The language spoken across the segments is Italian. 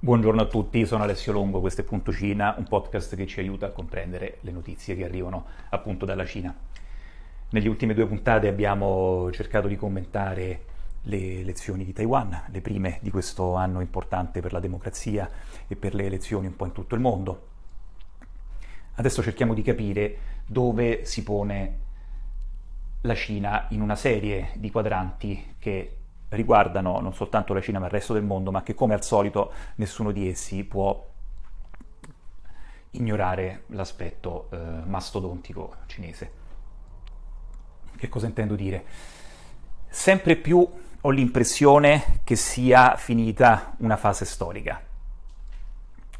Buongiorno a tutti, sono Alessio Longo, questo è Punto Cina, un podcast che ci aiuta a comprendere le notizie che arrivano appunto dalla Cina. Nelle ultime due puntate abbiamo cercato di commentare le elezioni di Taiwan, le prime di questo anno importante per la democrazia e per le elezioni un po' in tutto il mondo. Adesso cerchiamo di capire dove si pone la Cina in una serie di quadranti che riguardano non soltanto la Cina ma il resto del mondo, ma che come al solito nessuno di essi può ignorare l'aspetto eh, mastodontico cinese. Che cosa intendo dire? Sempre più ho l'impressione che sia finita una fase storica.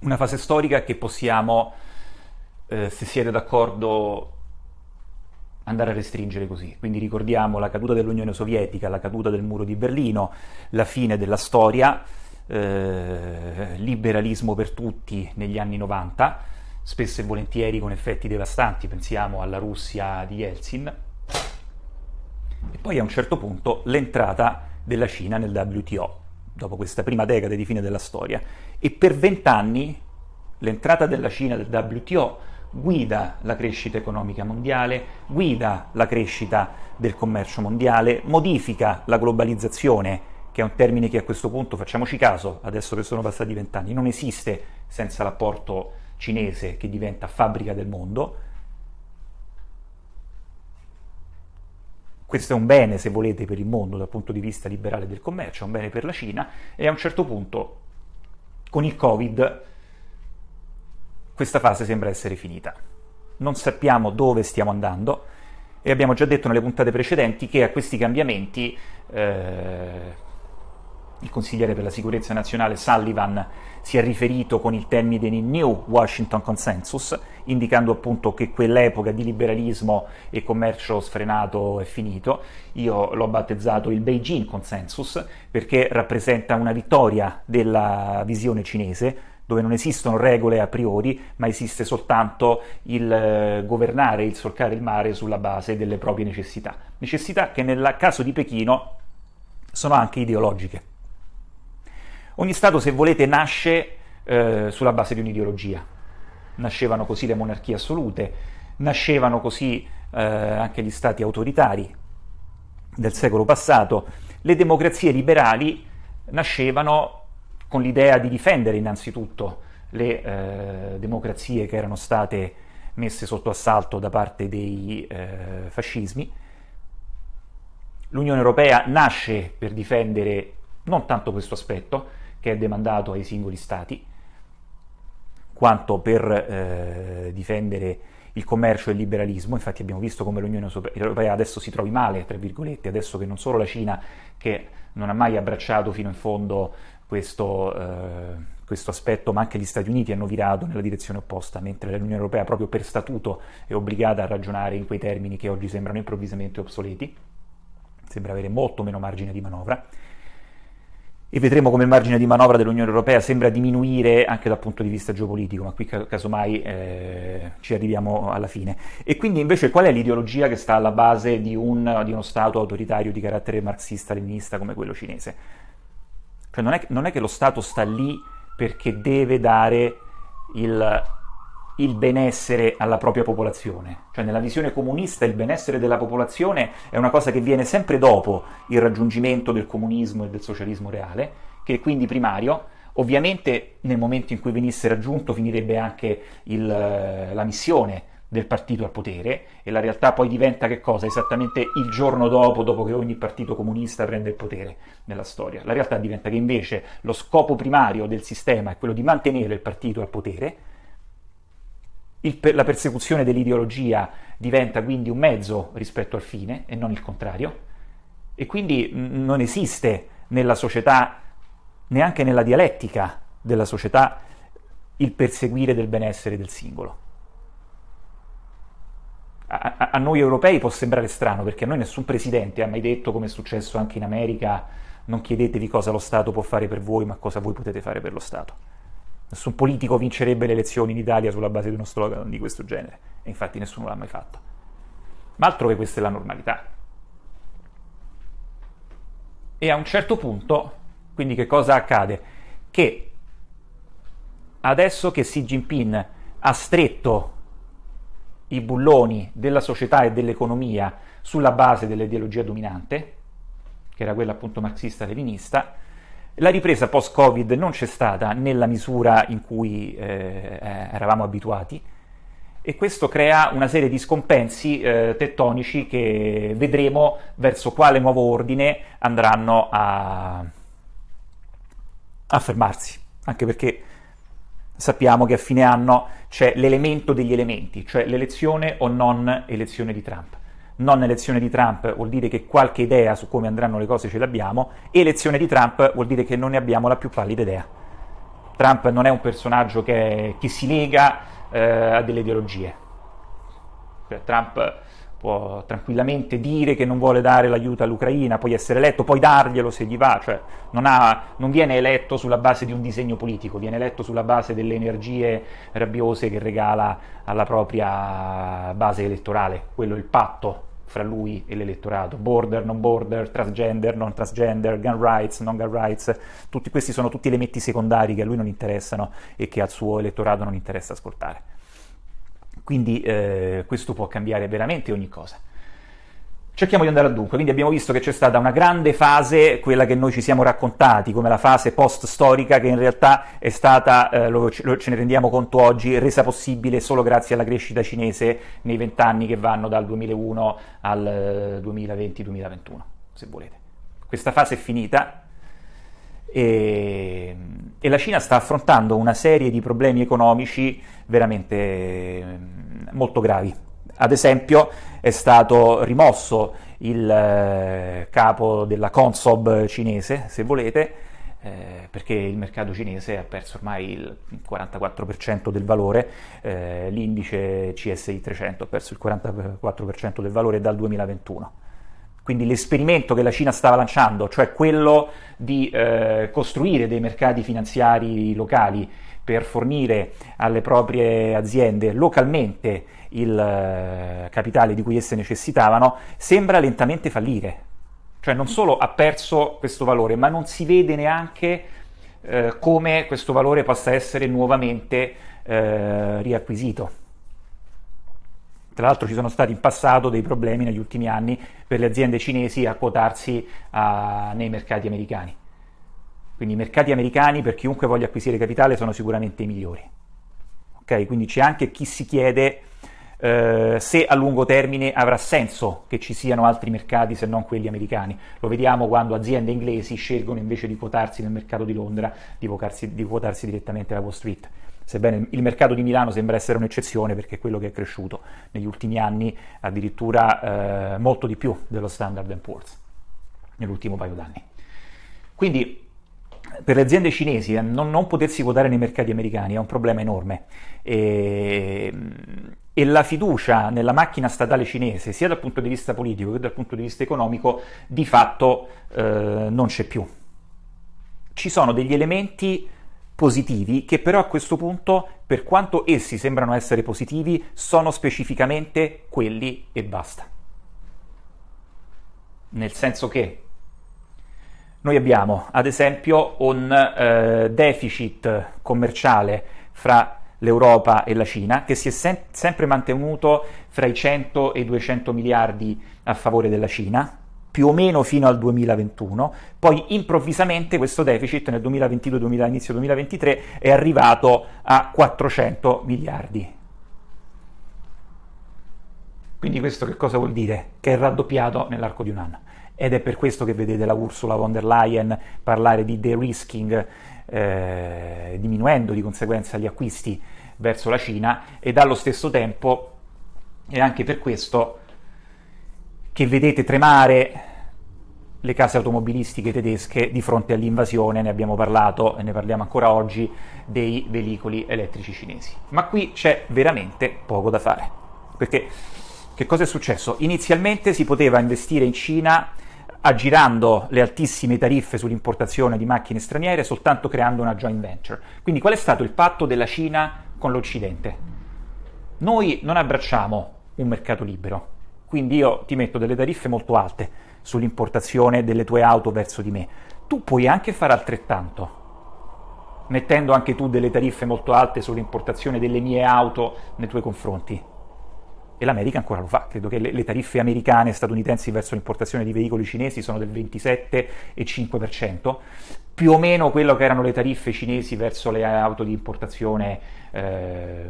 Una fase storica che possiamo, eh, se siete d'accordo, andare a restringere così. Quindi ricordiamo la caduta dell'Unione Sovietica, la caduta del muro di Berlino, la fine della storia, eh, liberalismo per tutti negli anni 90, spesso e volentieri con effetti devastanti, pensiamo alla Russia di Yeltsin, e poi a un certo punto l'entrata della Cina nel WTO, dopo questa prima decade di fine della storia, e per vent'anni l'entrata della Cina nel WTO guida la crescita economica mondiale, guida la crescita del commercio mondiale, modifica la globalizzazione, che è un termine che a questo punto, facciamoci caso, adesso che sono passati vent'anni, non esiste senza l'apporto cinese che diventa fabbrica del mondo. Questo è un bene, se volete, per il mondo dal punto di vista liberale del commercio, è un bene per la Cina e a un certo punto, con il Covid, questa fase sembra essere finita. Non sappiamo dove stiamo andando e abbiamo già detto nelle puntate precedenti che a questi cambiamenti eh, il consigliere per la sicurezza nazionale Sullivan si è riferito con il termine New Washington Consensus, indicando appunto che quell'epoca di liberalismo e commercio sfrenato è finito. Io l'ho battezzato il Beijing Consensus perché rappresenta una vittoria della visione cinese dove non esistono regole a priori, ma esiste soltanto il eh, governare, il solcare il mare sulla base delle proprie necessità. Necessità che nel caso di Pechino sono anche ideologiche. Ogni Stato, se volete, nasce eh, sulla base di un'ideologia. Nascevano così le monarchie assolute, nascevano così eh, anche gli stati autoritari del secolo passato. Le democrazie liberali nascevano con l'idea di difendere innanzitutto le eh, democrazie che erano state messe sotto assalto da parte dei eh, fascismi. L'Unione Europea nasce per difendere non tanto questo aspetto, che è demandato ai singoli Stati, quanto per eh, difendere il commercio e il liberalismo. Infatti abbiamo visto come l'Unione Europea adesso si trovi male, tra virgolette, adesso che non solo la Cina, che non ha mai abbracciato fino in fondo questo, eh, questo, aspetto, ma anche gli Stati Uniti hanno virato nella direzione opposta, mentre l'Unione Europea proprio per statuto è obbligata a ragionare in quei termini che oggi sembrano improvvisamente obsoleti, sembra avere molto meno margine di manovra. E vedremo come il margine di manovra dell'Unione Europea sembra diminuire anche dal punto di vista geopolitico, ma qui casomai eh, ci arriviamo alla fine. E quindi invece qual è l'ideologia che sta alla base di, un, di uno Stato autoritario di carattere marxista-leninista come quello cinese? Cioè non è, non è che lo Stato sta lì perché deve dare il, il benessere alla propria popolazione. Cioè nella visione comunista il benessere della popolazione è una cosa che viene sempre dopo il raggiungimento del comunismo e del socialismo reale, che è quindi primario. Ovviamente nel momento in cui venisse raggiunto finirebbe anche il, la missione del partito al potere e la realtà poi diventa che cosa? Esattamente il giorno dopo, dopo che ogni partito comunista prende il potere nella storia. La realtà diventa che invece lo scopo primario del sistema è quello di mantenere il partito al potere, il, la persecuzione dell'ideologia diventa quindi un mezzo rispetto al fine e non il contrario, e quindi non esiste nella società, neanche nella dialettica della società, il perseguire del benessere del singolo a, a, noi europei può sembrare strano perché a noi nessun presidente ha mai detto, come è successo anche in America, non chiedetevi cosa lo Stato può fare per voi, ma cosa voi potete fare per lo Stato. Nessun politico vincerebbe le elezioni in Italia sulla base di uno slogan di questo genere, e infatti nessuno l'ha mai fatto. Ma altro che questa è la normalità. E a un certo punto, quindi che cosa accade? Che adesso che Xi Jinping ha stretto i bulloni della società e dell'economia sulla base dell'ideologia dominante, che era quella appunto marxista-leninista, la ripresa post-Covid non c'è stata nella misura in cui eh, eravamo abituati e questo crea una serie di scompensi eh, tettonici che vedremo verso quale nuovo ordine andranno a, a fermarsi, anche perché sappiamo che a fine anno c'è l'elemento degli elementi, cioè l'elezione o non elezione di Trump. Non elezione di Trump vuol dire che qualche idea su come andranno le cose ce l'abbiamo, elezione di Trump vuol dire che non ne abbiamo la più pallida idea. Trump non è un personaggio che, che si lega eh, a delle ideologie. Cioè, Trump può tranquillamente dire che non vuole dare l'aiuto all'Ucraina, poi essere eletto, poi darglielo se gli va, cioè non, ha, non, viene eletto sulla base di un disegno politico, viene eletto sulla base delle energie rabbiose che regala alla propria base elettorale, quello è il patto fra lui e l'elettorato, border, non border, transgender, non transgender, gun rights, non gun rights, tutti questi sono tutti elementi secondari che a lui non interessano e che al suo elettorato non interessa ascoltare. Quindi eh, questo può cambiare veramente ogni cosa. Cerchiamo di andare al dunque, quindi abbiamo visto che c'è stata una grande fase, quella che noi ci siamo raccontati come la fase post-storica, che in realtà è stata, eh, lo, lo, ce ne rendiamo conto oggi, resa possibile solo grazie alla crescita cinese nei vent'anni che vanno dal 2001 al 2020-2021, eh, se volete. Questa fase è finita, e, e, la Cina sta affrontando una serie di problemi economici veramente mm, molto gravi. Ad esempio è stato rimosso il eh, capo della Consob cinese, se volete, eh, perché il mercato cinese ha perso ormai il 44% del valore, eh, l'indice CSI 300 ha perso il 44% del valore dal 2021 quindi l'esperimento che la Cina stava lanciando, cioè quello di eh, costruire dei mercati finanziari locali per fornire alle proprie aziende localmente il eh, capitale di cui esse necessitavano, sembra lentamente fallire. Cioè non solo ha perso questo valore, ma non si vede neanche eh, come questo valore possa essere nuovamente eh, riacquisito. Tra l'altro ci sono stati in passato dei problemi negli ultimi anni per le aziende cinesi a quotarsi a, nei mercati americani. Quindi i mercati americani per chiunque voglia acquisire capitale sono sicuramente i migliori. Okay? Quindi c'è anche chi si chiede eh, se a lungo termine avrà senso che ci siano altri mercati se non quelli americani. Lo vediamo quando aziende inglesi scelgono invece di quotarsi nel mercato di Londra, di quotarsi, di quotarsi direttamente alla Wall Street sebbene il mercato di Milano sembra essere un'eccezione perché è quello che è cresciuto negli ultimi anni addirittura eh, molto di più dello Standard Poor's nell'ultimo paio d'anni. Quindi per le aziende cinesi eh, non, non, potersi quotare nei mercati americani è un problema enorme e, e, la fiducia nella macchina statale cinese, sia dal punto di vista politico che dal punto di vista economico, di fatto eh, non c'è più. Ci sono degli elementi positivi che però a questo punto, per quanto essi sembrano essere positivi, sono specificamente quelli e basta. Nel senso che noi abbiamo ad esempio un eh, deficit commerciale fra l'Europa e la Cina che si è sem- sempre mantenuto fra i 100 e i 200 miliardi a favore della Cina, più o meno fino al 2021, poi improvvisamente questo deficit nel 2022, inizio 2023 è arrivato a 400 miliardi. Quindi questo che cosa vuol dire? Che è raddoppiato nell'arco di un anno. Ed è per questo che vedete la Ursula von der Leyen parlare di de-risking, eh, diminuendo di conseguenza gli acquisti verso la Cina, ed allo stesso tempo è anche per questo che vedete tremare le case automobilistiche tedesche di fronte all'invasione, ne abbiamo parlato e ne parliamo ancora oggi, dei veicoli elettrici cinesi. Ma qui c'è veramente poco da fare, perché che cosa è successo? Inizialmente si poteva investire in Cina aggirando le altissime tariffe sull'importazione di macchine straniere soltanto creando una joint venture. Quindi qual è stato il patto della Cina con l'Occidente? Noi non abbracciamo un mercato libero, quindi io ti metto delle tariffe molto alte sull'importazione delle tue auto verso di me. Tu puoi anche fare altrettanto. mettendo anche tu delle tariffe molto alte sull'importazione delle mie auto nei tuoi confronti. E l'America ancora lo fa, credo che le, le tariffe americane e statunitensi verso l'importazione di veicoli cinesi sono del 27,5%, più o meno quello che erano le tariffe cinesi verso le auto di importazione eh,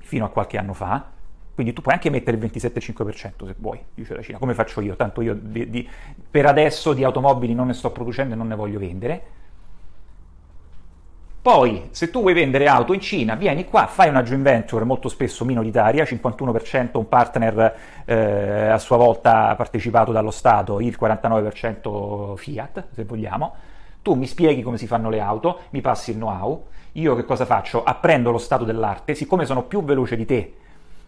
fino a qualche anno fa. Quindi tu puoi anche mettere il 27,5% se vuoi, dice la Cina, come faccio io, tanto io di, di, per adesso di automobili non ne sto producendo e non ne voglio vendere poi, se tu vuoi vendere auto in Cina, vieni qua, fai una joint venture molto spesso minoritaria, 51% un partner eh, a sua volta partecipato dallo Stato, il 49% Fiat, se vogliamo. Tu mi spieghi come si fanno le auto, mi passi il know-how, io che cosa faccio? Apprendo lo stato dell'arte, siccome sono più veloce di te,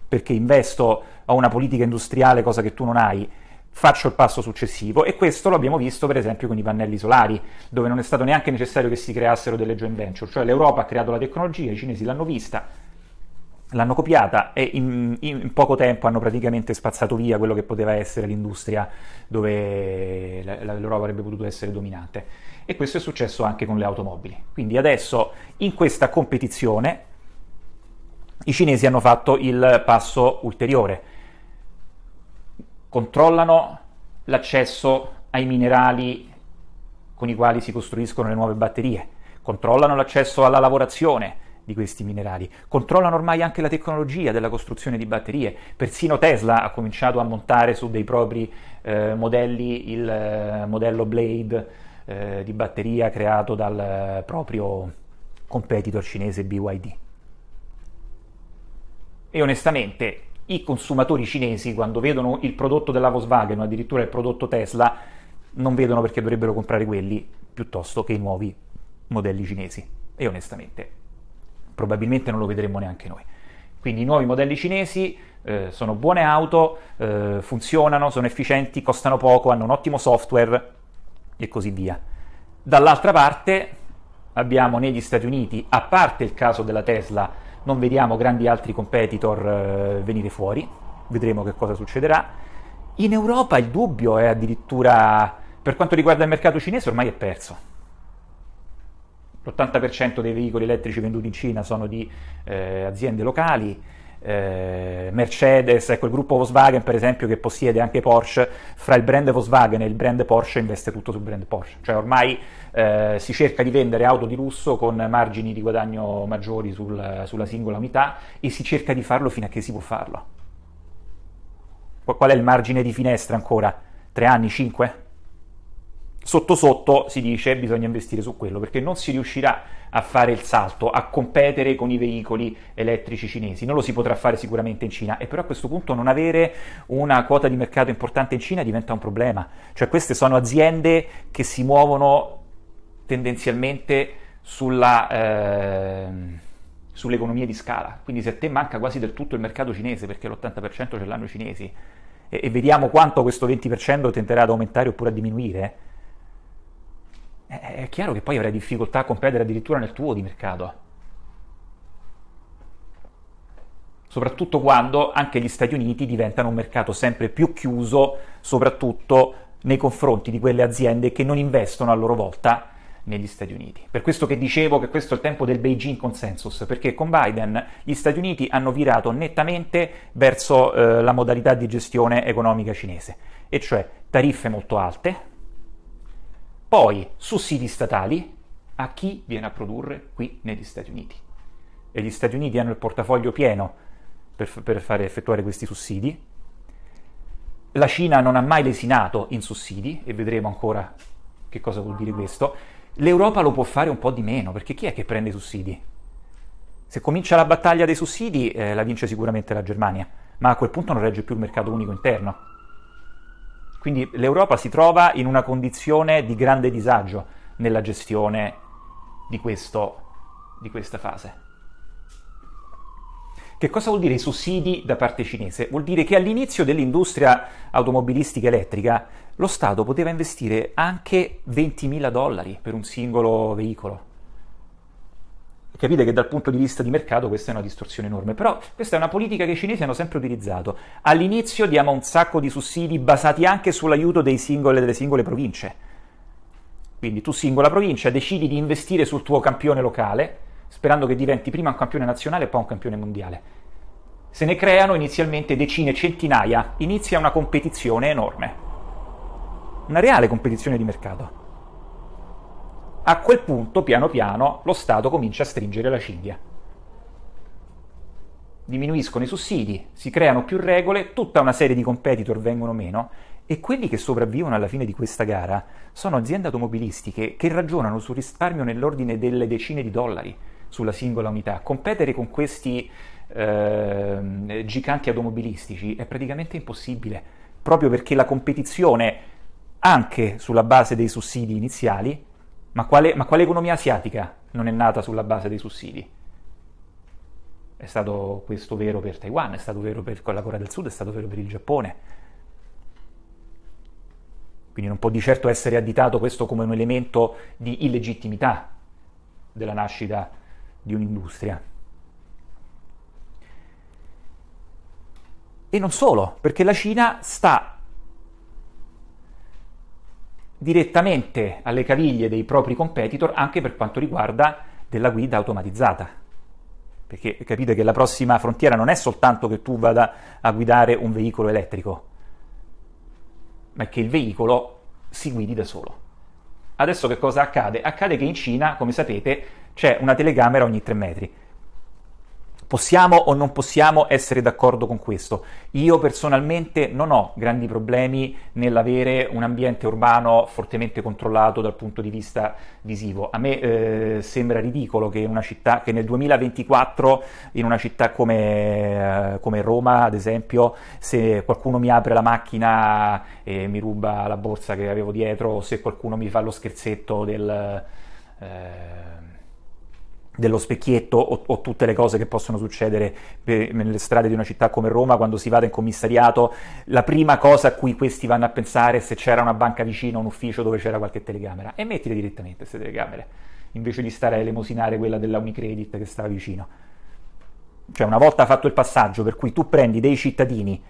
perché investo a una politica industriale, cosa che tu non hai, faccio il passo successivo e questo lo abbiamo visto per esempio con i pannelli solari, dove non è stato neanche necessario che si creassero delle joint venture, cioè l'Europa ha creato la tecnologia, i cinesi l'hanno vista, l'hanno copiata e in, in, poco tempo hanno praticamente spazzato via quello che poteva essere l'industria dove l'Europa avrebbe potuto essere dominante. E questo è successo anche con le automobili. Quindi adesso in questa competizione i cinesi hanno fatto il passo ulteriore controllano l'accesso ai minerali con i quali si costruiscono le nuove batterie, controllano l'accesso alla lavorazione di questi minerali, controllano ormai anche la tecnologia della costruzione di batterie, persino Tesla ha cominciato a montare su dei propri eh, modelli il eh, modello Blade eh, di batteria creato dal eh, proprio competitor cinese BYD. E onestamente i consumatori cinesi, quando vedono il prodotto della Volkswagen o addirittura il prodotto Tesla, non vedono perché dovrebbero comprare quelli piuttosto che i nuovi modelli cinesi. E onestamente, probabilmente non lo vedremo neanche noi. Quindi i nuovi modelli cinesi eh, sono buone auto, eh, funzionano, sono efficienti, costano poco, hanno un ottimo software e così via. Dall'altra parte abbiamo negli Stati Uniti, a parte il caso della Tesla, non vediamo grandi altri competitor eh, venire fuori, vedremo che cosa succederà. In Europa il dubbio è addirittura, per quanto riguarda il mercato cinese, ormai è perso. L'80% dei veicoli elettrici venduti in Cina sono di eh, aziende locali, eh, Mercedes, ecco il gruppo Volkswagen per esempio che possiede anche Porsche, fra il brand Volkswagen e il brand Porsche investe tutto sul brand Porsche, cioè ormai eh, si cerca di vendere auto di lusso con margini di guadagno maggiori sul, sulla singola unità e si cerca di farlo fino a che si può farlo. Qual è il margine di finestra ancora? Tre anni? Cinque? Sotto sotto si dice bisogna investire su quello perché non si riuscirà a fare il salto, a competere con i veicoli elettrici cinesi. Non lo si potrà fare sicuramente in Cina e però a questo punto non avere una quota di mercato importante in Cina diventa un problema. Cioè queste sono aziende che si muovono tendenzialmente sulla, eh, sull'economia di scala. Quindi se a te manca quasi del tutto il mercato cinese perché l'80% ce l'hanno i cinesi e, e vediamo quanto questo 20% tenterà ad aumentare oppure a diminuire, è chiaro che poi avrai difficoltà a competere addirittura nel tuo di mercato. Soprattutto quando anche gli Stati Uniti diventano un mercato sempre più chiuso, soprattutto nei confronti di quelle aziende che non investono a loro volta negli Stati Uniti. Per questo che dicevo che questo è il tempo del Beijing Consensus, perché con Biden gli Stati Uniti hanno virato nettamente verso eh, la modalità di gestione economica cinese, e cioè tariffe molto alte, poi sussidi statali a chi viene a produrre qui negli Stati Uniti. E gli Stati Uniti hanno il portafoglio pieno per, per fare effettuare questi sussidi. La Cina non ha mai lesinato in sussidi, e vedremo ancora che cosa vuol dire questo. L'Europa lo può fare un po' di meno, perché chi è che prende i sussidi? Se comincia la battaglia dei sussidi, eh, la vince sicuramente la Germania, ma a quel punto non regge più il mercato unico interno. Quindi l'Europa si trova in una condizione di grande disagio nella gestione di, questo, di questa fase. Che cosa vuol dire i sussidi da parte cinese? Vuol dire che all'inizio dell'industria automobilistica elettrica lo Stato poteva investire anche 20.000 dollari per un singolo veicolo capite che dal punto di vista di mercato questa è una distorsione enorme, però questa è una politica che i cinesi hanno sempre utilizzato. All'inizio diamo un sacco di sussidi basati anche sull'aiuto singole, delle singole province. Quindi tu singola provincia decidi di investire sul tuo campione locale, sperando che diventi prima un campione nazionale e poi un campione mondiale. Se ne creano inizialmente decine, centinaia, inizia una competizione enorme, una reale competizione di mercato. A quel punto, piano piano, lo Stato comincia a stringere la cinghia. Diminuiscono i sussidi, si creano più regole, tutta una serie di competitor vengono meno e quelli che sopravvivono alla fine di questa gara sono aziende automobilistiche che ragionano sul risparmio nell'ordine delle decine di dollari sulla singola unità. Competere con questi eh, giganti automobilistici è praticamente impossibile, proprio perché la competizione, anche sulla base dei sussidi iniziali, ma quale, ma quale economia asiatica non è nata sulla base dei sussidi? È stato questo vero per Taiwan, è stato vero per la Corea del Sud, è stato vero per il Giappone. Quindi non può di certo essere additato questo come un elemento di illegittimità della nascita di un'industria. E non solo, perché la Cina sta direttamente alle caviglie dei propri competitor anche per quanto riguarda della guida automatizzata. Perché capite che la prossima frontiera non è soltanto che tu vada a guidare un veicolo elettrico, ma è che il veicolo si guidi da solo. Adesso che cosa accade? Accade che in Cina, come sapete, c'è una telecamera ogni tre metri. Possiamo o non possiamo essere d'accordo con questo? Io personalmente non ho grandi problemi nell'avere un ambiente urbano fortemente controllato dal punto di vista visivo. A me eh, sembra ridicolo che, una città, che nel 2024 in una città come, eh, come, Roma, ad esempio, se qualcuno mi apre la macchina e mi ruba la borsa che avevo dietro, o se qualcuno mi fa lo scherzetto del... Eh, dello specchietto o, o, tutte le cose che possono succedere per, nelle strade di una città come Roma quando si vada in commissariato, la prima cosa a cui questi vanno a pensare è se c'era una banca vicina, un ufficio dove c'era qualche telecamera e mettile direttamente queste telecamere invece di stare a elemosinare quella della Unicredit che stava vicino. Cioè una volta fatto il passaggio per cui tu prendi dei cittadini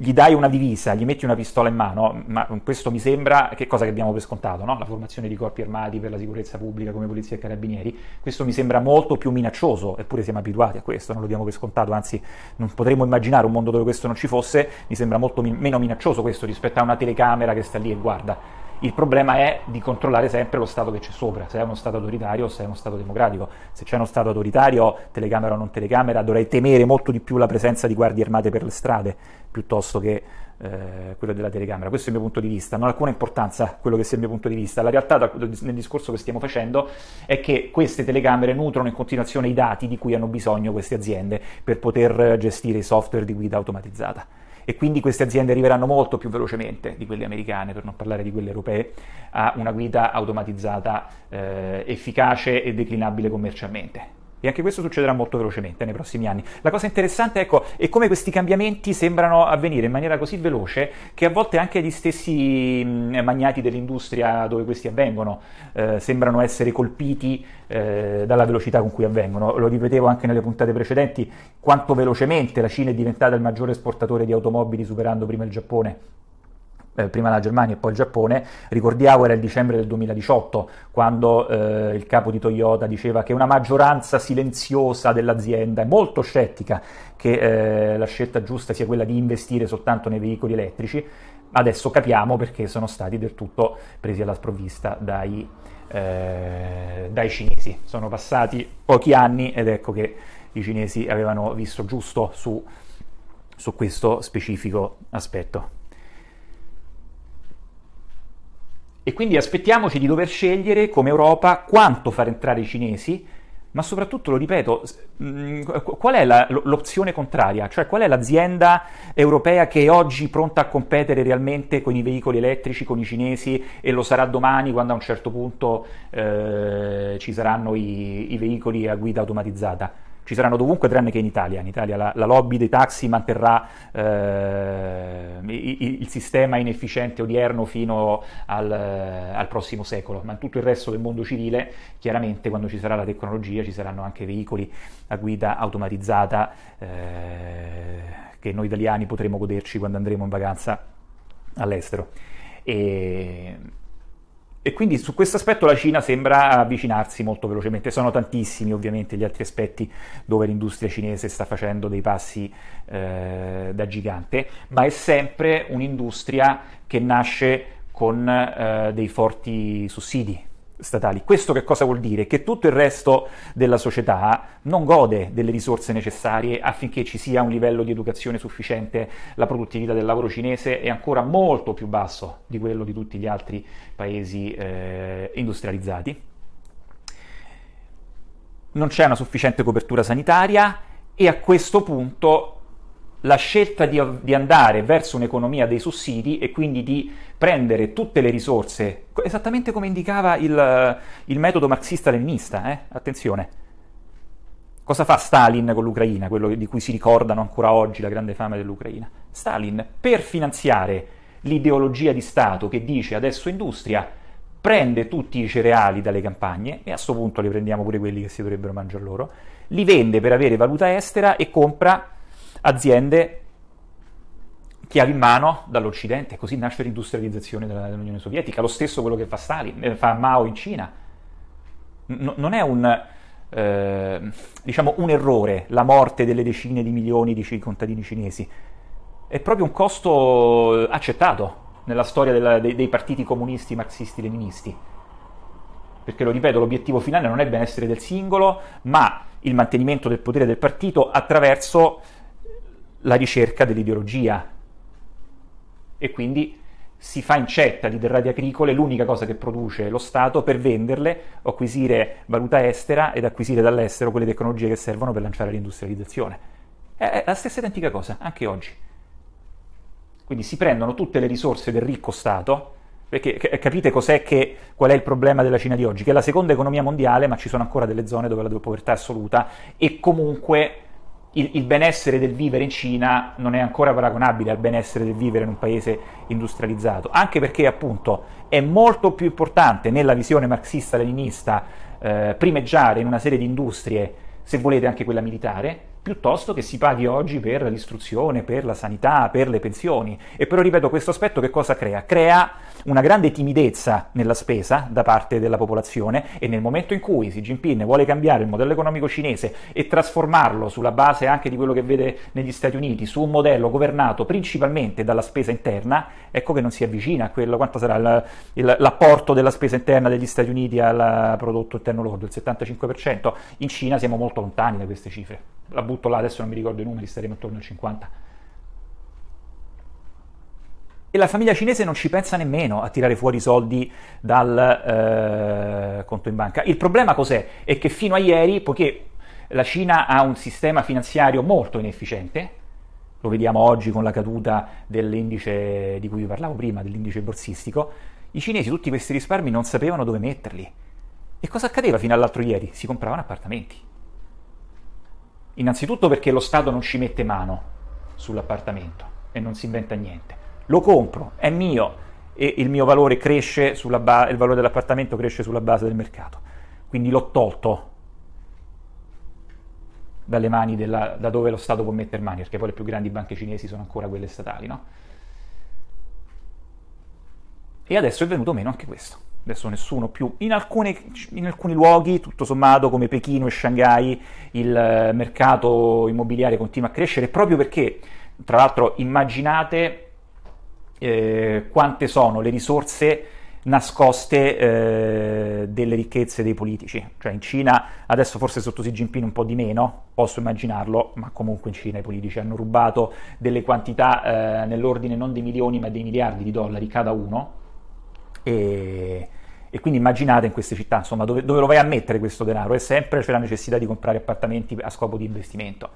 gli dai una divisa, gli metti una pistola in mano, ma questo mi sembra che cosa che abbiamo per scontato, no? la formazione di corpi armati per la sicurezza pubblica come polizia e carabinieri, questo mi sembra molto più minaccioso, eppure siamo abituati a questo, non lo diamo per scontato, anzi non potremmo immaginare un mondo dove questo non ci fosse, mi sembra molto min- meno minaccioso questo rispetto a una telecamera che sta lì e guarda. Il problema è di controllare sempre lo Stato che c'è sopra, se è uno Stato autoritario o se è uno Stato democratico. Se c'è uno Stato autoritario, telecamera o non telecamera, dovrei temere molto di più la presenza di guardie armate per le strade piuttosto che eh, quello della telecamera. Questo è il mio punto di vista, non ha alcuna importanza quello che sia il mio punto di vista. La realtà nel discorso che stiamo facendo è che queste telecamere nutrono in continuazione i dati di cui hanno bisogno queste aziende per poter gestire i software di guida automatizzata e quindi queste aziende arriveranno molto più velocemente di quelle americane, per non parlare di quelle europee, a una guida automatizzata eh, efficace e declinabile commercialmente. E anche questo succederà molto velocemente nei prossimi anni. La cosa interessante ecco, è come questi cambiamenti sembrano avvenire in maniera così veloce che a volte anche gli stessi magnati dell'industria dove questi avvengono eh, sembrano essere colpiti eh, dalla velocità con cui avvengono. Lo ripetevo anche nelle puntate precedenti, quanto velocemente la Cina è diventata il maggiore esportatore di automobili superando prima il Giappone eh, prima la Germania e poi il Giappone, ricordiamo era il dicembre del 2018 quando eh, il capo di Toyota diceva che una maggioranza silenziosa dell'azienda è molto scettica che eh, la scelta giusta sia quella di investire soltanto nei veicoli elettrici, adesso capiamo perché sono stati del tutto presi alla sprovvista dai, eh, dai cinesi. Sono passati pochi anni ed ecco che i cinesi avevano visto giusto su, su questo specifico aspetto. E quindi aspettiamoci di dover scegliere come Europa quanto far entrare i cinesi, ma soprattutto, lo ripeto, qual è la, l'opzione contraria? Cioè qual è l'azienda europea che è oggi pronta a competere realmente con i veicoli elettrici, con i cinesi e lo sarà domani quando a un certo punto eh, ci saranno i, i veicoli a guida automatizzata? Ci saranno dovunque tranne che in Italia. In Italia la, la lobby dei taxi manterrà eh, il, il, sistema inefficiente odierno fino al, al, prossimo secolo, ma in tutto il resto del mondo civile, chiaramente quando ci sarà la tecnologia ci saranno anche veicoli a guida automatizzata eh, che noi italiani potremo goderci quando andremo in vacanza all'estero. E, E quindi su questo aspetto la Cina sembra avvicinarsi molto velocemente. Sono tantissimi ovviamente gli altri aspetti dove l'industria cinese sta facendo dei passi eh, da gigante, ma è sempre un'industria che nasce con eh, dei forti sussidi statali. Questo che cosa vuol dire? Che tutto il resto della società non gode delle risorse necessarie affinché ci sia un livello di educazione sufficiente, la produttività del lavoro cinese è ancora molto più basso di quello di tutti gli altri paesi eh, industrializzati. Non c'è una sufficiente copertura sanitaria e a questo punto la scelta di, di, andare verso un'economia dei sussidi e quindi di prendere tutte le risorse, esattamente come indicava il, il metodo marxista-leninista, eh? attenzione. Cosa fa Stalin con l'Ucraina, quello di cui si ricordano ancora oggi la grande fame dell'Ucraina? Stalin, per finanziare l'ideologia di Stato che dice adesso industria, prende tutti i cereali dalle campagne, e a questo punto li prendiamo pure quelli che si dovrebbero mangiare loro, li vende per avere valuta estera e compra aziende chiavi in mano dall'Occidente, così nasce l'industrializzazione dell'Unione Sovietica, lo stesso quello che fa, Stalin, eh, fa Mao in Cina. N- non è un, eh, diciamo un errore la morte delle decine di milioni di contadini cinesi, è proprio un costo accettato nella storia della, dei, dei partiti comunisti marxisti-leninisti. Perché lo ripeto, l'obiettivo finale non è il benessere del singolo, ma il mantenimento del potere del partito attraverso la ricerca dell'ideologia e quindi si fa incetta di derrate agricole l'unica cosa che produce lo Stato per venderle, acquisire valuta estera ed acquisire dall'estero quelle tecnologie che servono per lanciare l'industrializzazione. È la stessa identica cosa, anche oggi. Quindi si prendono tutte le risorse del ricco Stato, perché capite cos'è che, qual è il problema della Cina di oggi? Che è la seconda economia mondiale, ma ci sono ancora delle zone dove la povertà è assoluta e comunque il, il, benessere del vivere in Cina non è ancora paragonabile al benessere del vivere in un paese industrializzato, anche perché appunto è molto più importante nella visione marxista-leninista eh, primeggiare in una serie di industrie, se volete anche quella militare, piuttosto che si paghi oggi per l'istruzione, per la sanità, per le pensioni. E però ripeto, questo aspetto che cosa crea? Crea una grande timidezza nella spesa da parte della popolazione e nel momento in cui Xi Jinping vuole cambiare il modello economico cinese e trasformarlo sulla base anche di quello che vede negli Stati Uniti, su un modello governato principalmente dalla spesa interna, ecco che non si avvicina a quello, quanto sarà il, il, l'apporto della spesa interna degli Stati Uniti al prodotto interno lordo, il 75%, in Cina siamo molto lontani da queste cifre la butto là, adesso non mi ricordo i numeri, staremo attorno al 50. E la famiglia cinese non ci pensa nemmeno a tirare fuori i soldi dal eh, conto in banca. Il problema cos'è? È che fino a ieri, poiché la Cina ha un sistema finanziario molto inefficiente, lo vediamo oggi con la caduta dell'indice di cui vi parlavo prima, dell'indice borsistico, i cinesi tutti questi risparmi non sapevano dove metterli. E cosa accadeva fino all'altro ieri? Si compravano appartamenti. Innanzitutto perché lo Stato non ci mette mano sull'appartamento e non si inventa niente. Lo compro, è mio e il mio valore cresce sulla base, il valore dell'appartamento cresce sulla base del mercato. Quindi l'ho tolto dalle mani della, da dove lo Stato può mettere mani, perché poi le più grandi banche cinesi sono ancora quelle statali, no? E adesso è venuto meno anche questo adesso nessuno più, in, alcune, in, alcuni luoghi, tutto sommato come Pechino e Shanghai, il eh, mercato immobiliare continua a crescere proprio perché, tra l'altro, immaginate eh, quante sono le risorse nascoste eh, delle ricchezze dei politici. Cioè in Cina, adesso forse sotto Xi Jinping un po' di meno, posso immaginarlo, ma comunque in Cina i politici hanno rubato delle quantità eh, nell'ordine non di milioni ma dei miliardi di dollari cada uno. E, e quindi immaginate in queste città, insomma, dove, dove, lo vai a mettere questo denaro? E sempre c'è la necessità di comprare appartamenti a scopo di investimento.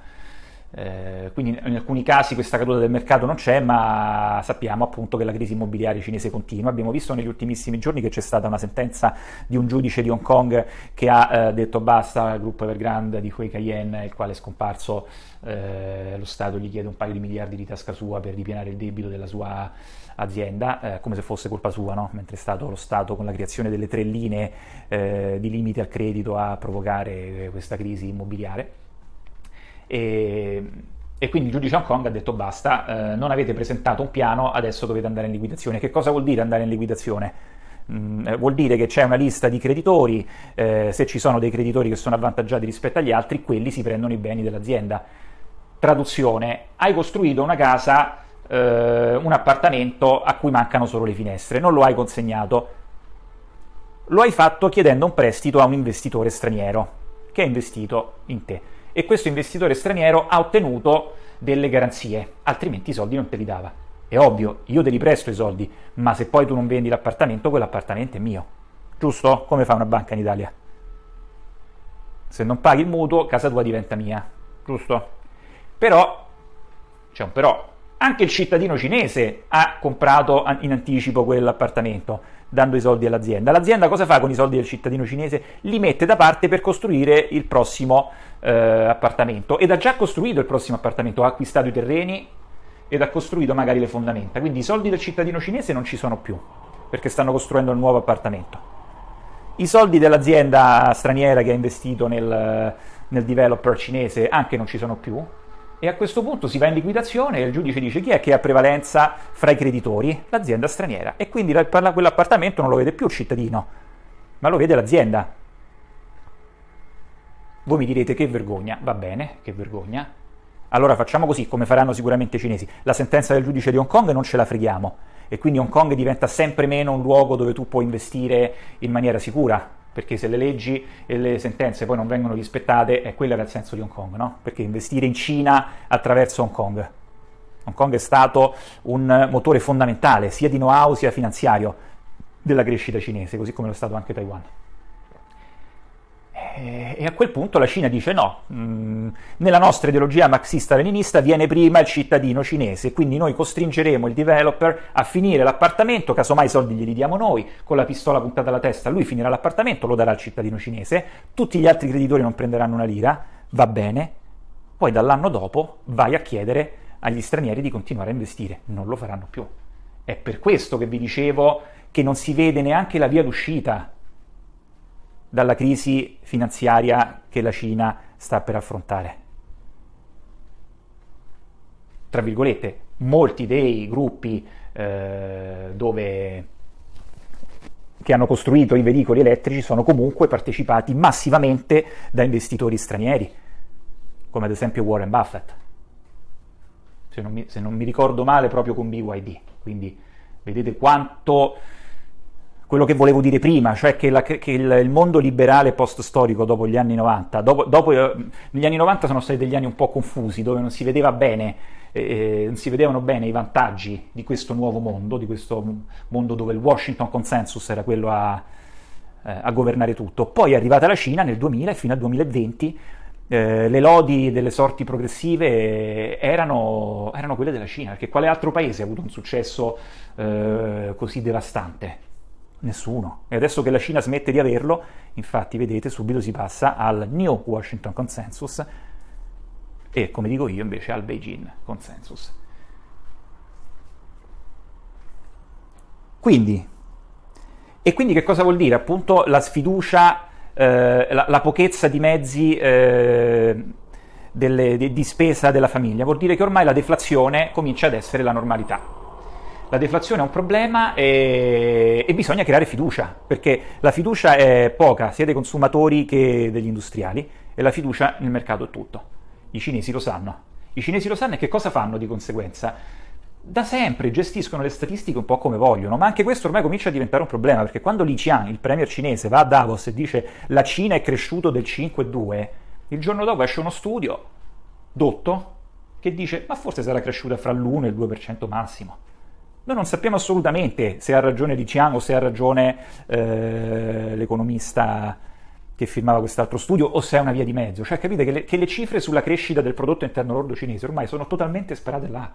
Eh, quindi in alcuni casi questa caduta del mercato non c'è, ma sappiamo appunto che la crisi immobiliare cinese continua. Abbiamo visto negli ultimissimi giorni che c'è stata una sentenza di un giudice di Hong Kong che ha eh, detto basta al gruppo Evergrande di Hui Cayenne, il quale è scomparso, eh, lo Stato gli chiede un paio di miliardi di tasca sua per ripianare il debito della sua azienda, eh, come se fosse colpa sua, no? mentre è stato lo Stato con la creazione delle tre linee eh, di limiti al credito a provocare questa crisi immobiliare. E, e quindi il giudice Hong Kong ha detto basta, eh, non avete presentato un piano, adesso dovete andare in liquidazione. Che cosa vuol dire andare in liquidazione? Mm, eh, vuol dire che c'è una lista di creditori, eh, se ci sono dei creditori che sono avvantaggiati rispetto agli altri, quelli si prendono i beni dell'azienda. Traduzione, hai costruito una casa, eh, un appartamento a cui mancano solo le finestre, non lo hai consegnato, lo hai fatto chiedendo un prestito a un investitore straniero che ha investito in te e questo investitore straniero ha ottenuto delle garanzie, altrimenti i soldi non te li dava. È ovvio, io te li presto i soldi, ma se poi tu non vendi l'appartamento, quell'appartamento è mio. Giusto? Come fa una banca in Italia? Se non paghi il mutuo, casa tua diventa mia. Giusto? Però, c'è un però, anche il cittadino cinese ha comprato in anticipo quell'appartamento dando i soldi all'azienda. L'azienda cosa fa con i soldi del cittadino cinese? Li mette da parte per costruire il prossimo eh, appartamento ed ha già costruito il prossimo appartamento, ha acquistato i terreni ed ha costruito magari le fondamenta. Quindi i soldi del cittadino cinese non ci sono più perché stanno costruendo il nuovo appartamento. I soldi dell'azienda straniera che ha investito nel, nel developer cinese anche non ci sono più e a questo punto si va in liquidazione e il giudice dice chi è che ha prevalenza fra i creditori? L'azienda straniera. E quindi quell'appartamento non lo vede più il cittadino, ma lo vede l'azienda. Voi mi direte che vergogna, va bene, che vergogna. Allora facciamo così, come faranno sicuramente i cinesi. La sentenza del giudice di Hong Kong non ce la freghiamo e quindi Hong Kong diventa sempre meno un luogo dove tu puoi investire in maniera sicura, perché se le leggi e le sentenze poi non vengono rispettate, è quello era il senso di Hong Kong, no? Perché investire in Cina attraverso Hong Kong. Hong Kong è stato un motore fondamentale sia di know-how sia finanziario della crescita cinese, così come lo è stato anche Taiwan. Eh, e a quel punto la Cina dice no, mm, nella nostra ideologia marxista-leninista viene prima il cittadino cinese, quindi noi costringeremo il developer a finire l'appartamento, casomai i soldi glieli diamo noi, con la pistola puntata alla testa, lui finirà l'appartamento, lo darà al cittadino cinese, tutti gli altri creditori non prenderanno una lira, va bene, poi dall'anno dopo vai a chiedere agli stranieri di continuare a investire, non lo faranno più. È per questo che vi dicevo che non si vede neanche la via d'uscita dalla crisi finanziaria che la Cina sta per affrontare. Tra virgolette, molti dei gruppi eh, dove, che hanno costruito i veicoli elettrici sono comunque partecipati massivamente da investitori stranieri, come ad esempio Warren Buffett, se non mi, se non mi ricordo male proprio con BYD. Quindi vedete quanto quello che volevo dire prima, cioè che, la, che il, il, mondo liberale post-storico dopo gli anni 90, dopo, dopo, eh, negli anni 90 sono stati degli anni un po' confusi, dove non si vedeva bene, eh, non si vedevano bene i vantaggi di questo nuovo mondo, di questo mondo dove il Washington Consensus era quello a, eh, a governare tutto. Poi è arrivata la Cina nel 2000 e fino al 2020 eh, le lodi delle sorti progressive erano, erano, quelle della Cina, perché quale altro paese ha avuto un successo eh, così devastante? Nessuno. E adesso che la Cina smette di averlo, infatti, vedete, subito si passa al New Washington Consensus e, come dico io, invece al Beijing Consensus. Quindi, e quindi che cosa vuol dire? Appunto la sfiducia, eh, la, la, pochezza di mezzi eh, delle, di, di spesa della famiglia. Vuol dire che ormai la deflazione comincia ad essere la normalità la deflazione è un problema e, e, bisogna creare fiducia, perché la fiducia è poca sia dei consumatori che degli industriali e la fiducia nel mercato è tutto. I cinesi lo sanno. I cinesi lo sanno e che cosa fanno di conseguenza? Da sempre gestiscono le statistiche un po' come vogliono, ma anche questo ormai comincia a diventare un problema, perché quando Li Qiang, il premier cinese, va a Davos e dice la Cina è cresciuto del 5,2, il giorno dopo esce uno studio dotto che dice ma forse sarà cresciuta fra l'1 e il 2% massimo. Noi non sappiamo assolutamente se ha ragione Diciano o se ha ragione eh, l'economista che firmava quest'altro studio o se è una via di mezzo. Cioè capite che le, che le cifre sulla crescita del prodotto interno lordo cinese ormai sono totalmente sparate là.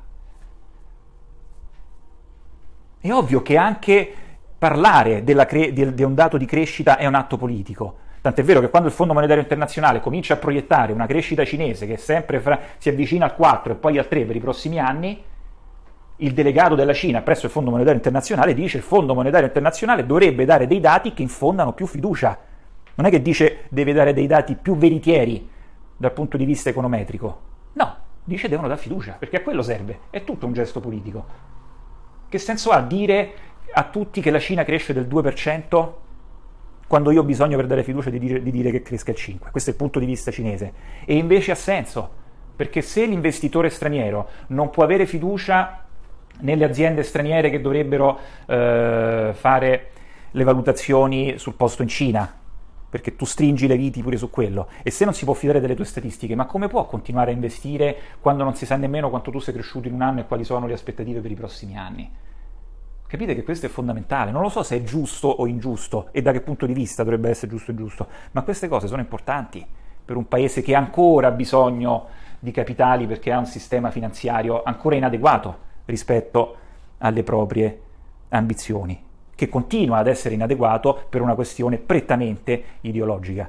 È ovvio che anche parlare cre- di, di un dato di crescita è un atto politico. Tant'è vero che quando il Fondo Monetario Internazionale comincia a proiettare una crescita cinese che sempre fra, si avvicina al 4 e poi al 3 per i prossimi anni, il delegato della Cina presso il Fondo Monetario Internazionale dice che il Fondo Monetario Internazionale dovrebbe dare dei dati che infondano più fiducia. Non è che dice deve dare dei dati più veritieri dal punto di vista econometrico. No, dice devono dare fiducia, perché a quello serve. È tutto un gesto politico. Che senso ha dire a tutti che la Cina cresce del 2% quando io ho bisogno per dare fiducia di dire, di dire che cresca il 5%. Questo è il punto di vista cinese. E invece ha senso, perché se l'investitore straniero non può avere fiducia nelle aziende straniere che dovrebbero eh, fare le valutazioni sul posto in Cina, perché tu stringi le viti pure su quello. E se non si può fidare delle tue statistiche, ma come può continuare a investire quando non si sa nemmeno quanto tu sei cresciuto in un anno e quali sono le aspettative per i prossimi anni? Capite che questo è fondamentale. Non lo so se è giusto o ingiusto e da che punto di vista dovrebbe essere giusto o ingiusto, ma queste cose sono importanti per un paese che ancora ha bisogno di capitali perché ha un sistema finanziario ancora inadeguato rispetto alle proprie ambizioni che continua ad essere inadeguato per una questione prettamente ideologica.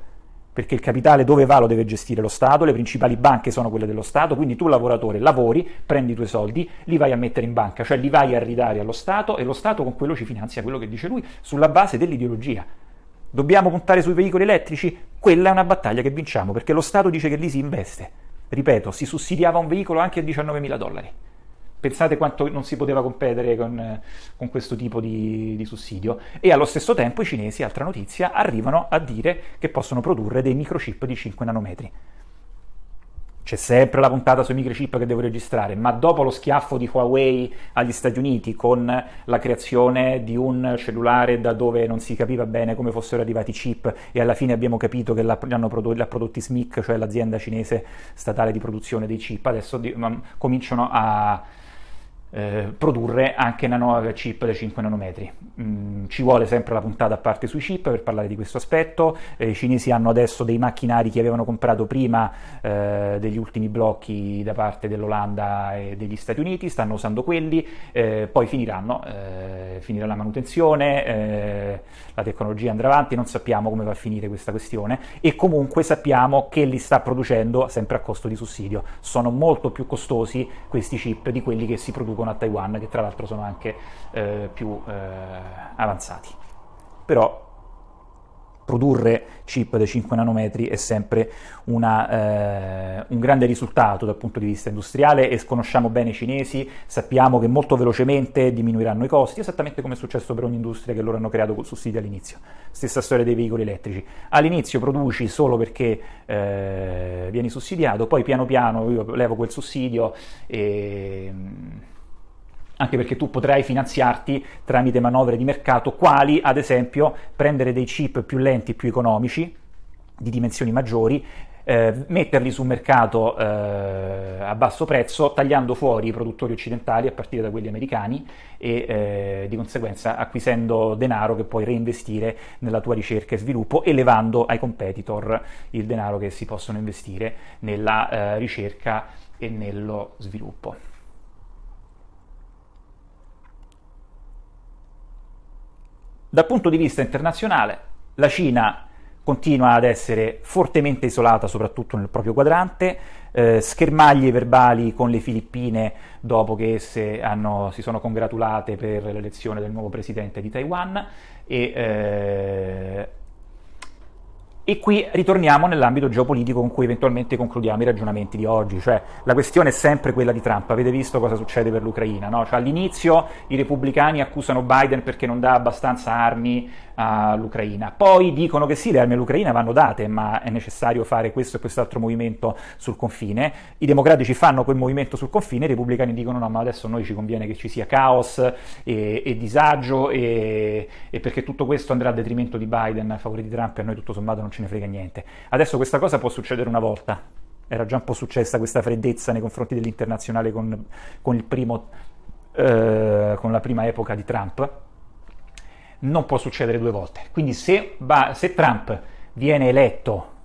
Perché il capitale dove va lo deve gestire lo Stato, le principali banche sono quelle dello Stato, quindi tu lavoratore lavori, prendi i tuoi soldi, li vai a mettere in banca, cioè li vai a ridare allo Stato e lo Stato con quello ci finanzia quello che dice lui sulla base dell'ideologia. Dobbiamo puntare sui veicoli elettrici? Quella è una battaglia che vinciamo perché lo Stato dice che lì si investe. Ripeto, si sussidiava un veicolo anche a 19 mila dollari. Pensate quanto non si poteva competere con, con questo tipo di, di, sussidio. E allo stesso tempo i cinesi, altra notizia, arrivano a dire che possono produrre dei microchip di 5 nanometri. C'è sempre la puntata sui microchip che devo registrare, ma dopo lo schiaffo di Huawei agli Stati Uniti con la creazione di un cellulare da dove non si capiva bene come fossero arrivati i chip e alla fine abbiamo capito che l'hanno prodotti, prodotti SMIC, cioè l'azienda cinese statale di produzione dei chip, adesso di, um, cominciano a eh, produrre anche nano chip da 5 nanometri. Mm, ci vuole sempre la puntata a parte sui chip per parlare di questo aspetto. Eh, I cinesi hanno adesso dei macchinari che avevano comprato prima eh, degli ultimi blocchi da parte dell'Olanda e degli Stati Uniti, stanno usando quelli, eh, poi finiranno, eh, finirà la manutenzione, la tecnologia andrà avanti, non sappiamo come va a finire questa questione e comunque sappiamo che li sta producendo sempre a costo di sussidio. Sono molto più costosi questi chip di quelli che si producono producono a Taiwan, che tra l'altro sono anche eh, più eh, avanzati. Però produrre chip da 5 nanometri è sempre una, eh, un grande risultato dal punto di vista industriale e conosciamo bene i cinesi, sappiamo che molto velocemente diminuiranno i costi, esattamente come è successo per ogni industria che loro hanno creato col sussidio all'inizio. Stessa storia dei veicoli elettrici. All'inizio produci solo perché eh, vieni sussidiato, poi piano piano io levo quel sussidio e anche perché tu potrai finanziarti tramite manovre di mercato, quali ad esempio prendere dei chip più lenti, più economici, di dimensioni maggiori, eh, metterli sul mercato eh, a basso prezzo, tagliando fuori i produttori occidentali a partire da quelli americani e eh, di conseguenza acquisendo denaro che puoi reinvestire nella tua ricerca e sviluppo, elevando ai competitor il denaro che si possono investire nella eh, ricerca e nello sviluppo. Dal punto di vista internazionale, la Cina continua ad essere fortemente isolata, soprattutto nel proprio quadrante, eh, schermaglie verbali con le Filippine dopo che esse hanno, si sono congratulate per l'elezione del nuovo presidente di Taiwan e eh, e qui ritorniamo nell'ambito geopolitico con cui eventualmente concludiamo i ragionamenti di oggi, cioè la questione è sempre quella di Trump, avete visto cosa succede per l'Ucraina, no? cioè, all'inizio i repubblicani accusano Biden perché non dà abbastanza armi all'Ucraina. Poi dicono che sì, le armi all'Ucraina vanno date, ma è necessario fare questo e quest'altro movimento sul confine. I democratici fanno quel movimento sul confine, i repubblicani dicono no, ma adesso a noi ci conviene che ci sia caos e, e disagio e, e, perché tutto questo andrà a detrimento di Biden a favore di Trump e a noi tutto sommato non ce ne frega niente. Adesso questa cosa può succedere una volta. Era già un po' successa questa freddezza nei confronti dell'internazionale con, con, primo, eh, con la prima epoca di Trump non può succedere due volte. Quindi se, se Trump viene eletto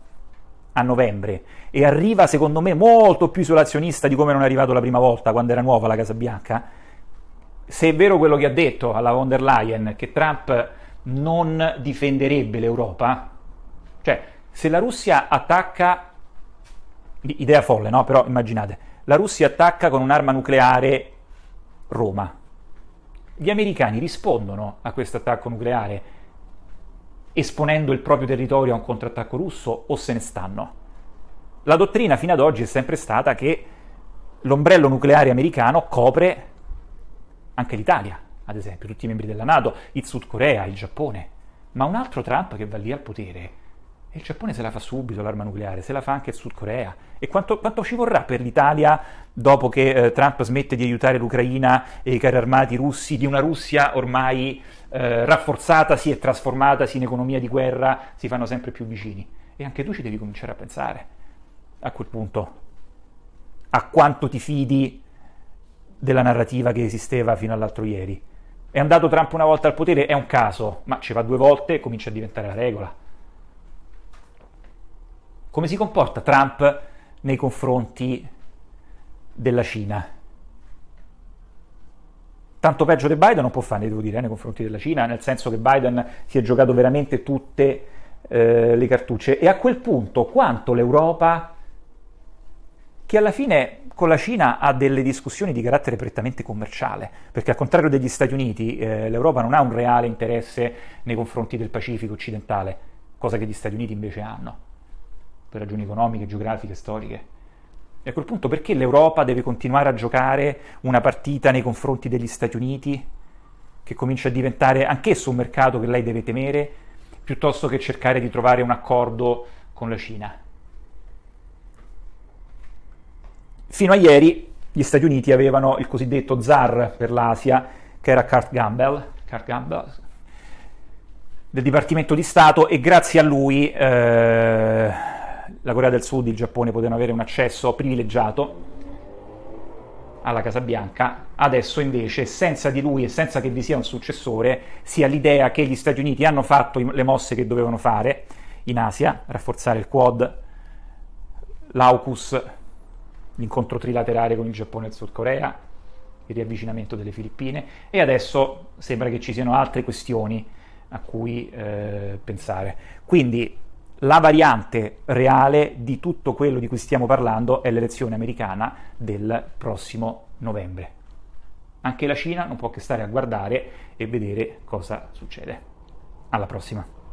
a novembre e arriva secondo me molto più isolazionista di come non è arrivato la prima volta quando era nuova la Casa Bianca, se è vero quello che ha detto alla von der Leyen che Trump non difenderebbe l'Europa, cioè se la Russia attacca, idea folle no? Però immaginate, la Russia attacca con un'arma nucleare Roma, gli americani rispondono a questo attacco nucleare esponendo il proprio territorio a un contrattacco russo o se ne stanno? La dottrina fino ad oggi è sempre stata che l'ombrello nucleare americano copre anche l'Italia, ad esempio, tutti i membri della Nato, il Sud Corea, il Giappone, ma un altro Trump che va lì al potere e il Giappone se la fa subito l'arma nucleare, se la fa anche il Sud Corea. E quanto, quanto ci vorrà per l'Italia dopo che eh, Trump smette di aiutare l'Ucraina e i carri armati russi, di una Russia ormai eh, rafforzatasi e trasformatasi in economia di guerra, si fanno sempre più vicini? E anche tu ci devi cominciare a pensare a quel punto a quanto ti fidi della narrativa che esisteva fino all'altro ieri. È andato Trump una volta al potere, è un caso, ma ci va due volte e comincia a diventare la regola. Come si comporta Trump nei confronti della Cina? Tanto peggio di Biden non può fare, devo dire, eh, nei confronti della Cina, nel senso che Biden si è giocato veramente tutte eh, le cartucce. E a quel punto, quanto l'Europa, che alla fine con la Cina ha delle discussioni di carattere prettamente commerciale, perché al contrario degli Stati Uniti, eh, l'Europa non ha un reale interesse nei confronti del Pacifico occidentale, cosa che gli Stati Uniti invece hanno per ragioni economiche, geografiche, storiche. E a quel punto perché l'Europa deve continuare a giocare una partita nei confronti degli Stati Uniti, che comincia a diventare anch'esso un mercato che lei deve temere, piuttosto che cercare di trovare un accordo con la Cina? Fino a ieri gli Stati Uniti avevano il cosiddetto zar per l'Asia, che era Kurt Gamble, Kurt Gamble del Dipartimento di Stato, e grazie a lui eh, la Corea del Sud e il Giappone potevano avere un accesso privilegiato alla Casa Bianca, adesso invece senza di lui e senza che vi sia un successore si ha l'idea che gli Stati Uniti hanno fatto le mosse che dovevano fare in Asia, rafforzare il Quad, l'AUKUS, l'incontro trilaterale con il Giappone e il Sud Corea, il riavvicinamento delle Filippine e adesso sembra che ci siano altre questioni a cui eh, pensare. Quindi la variante reale di tutto quello di cui stiamo parlando è l'elezione americana del prossimo novembre. Anche la Cina non può che stare a guardare e vedere cosa succede. Alla prossima.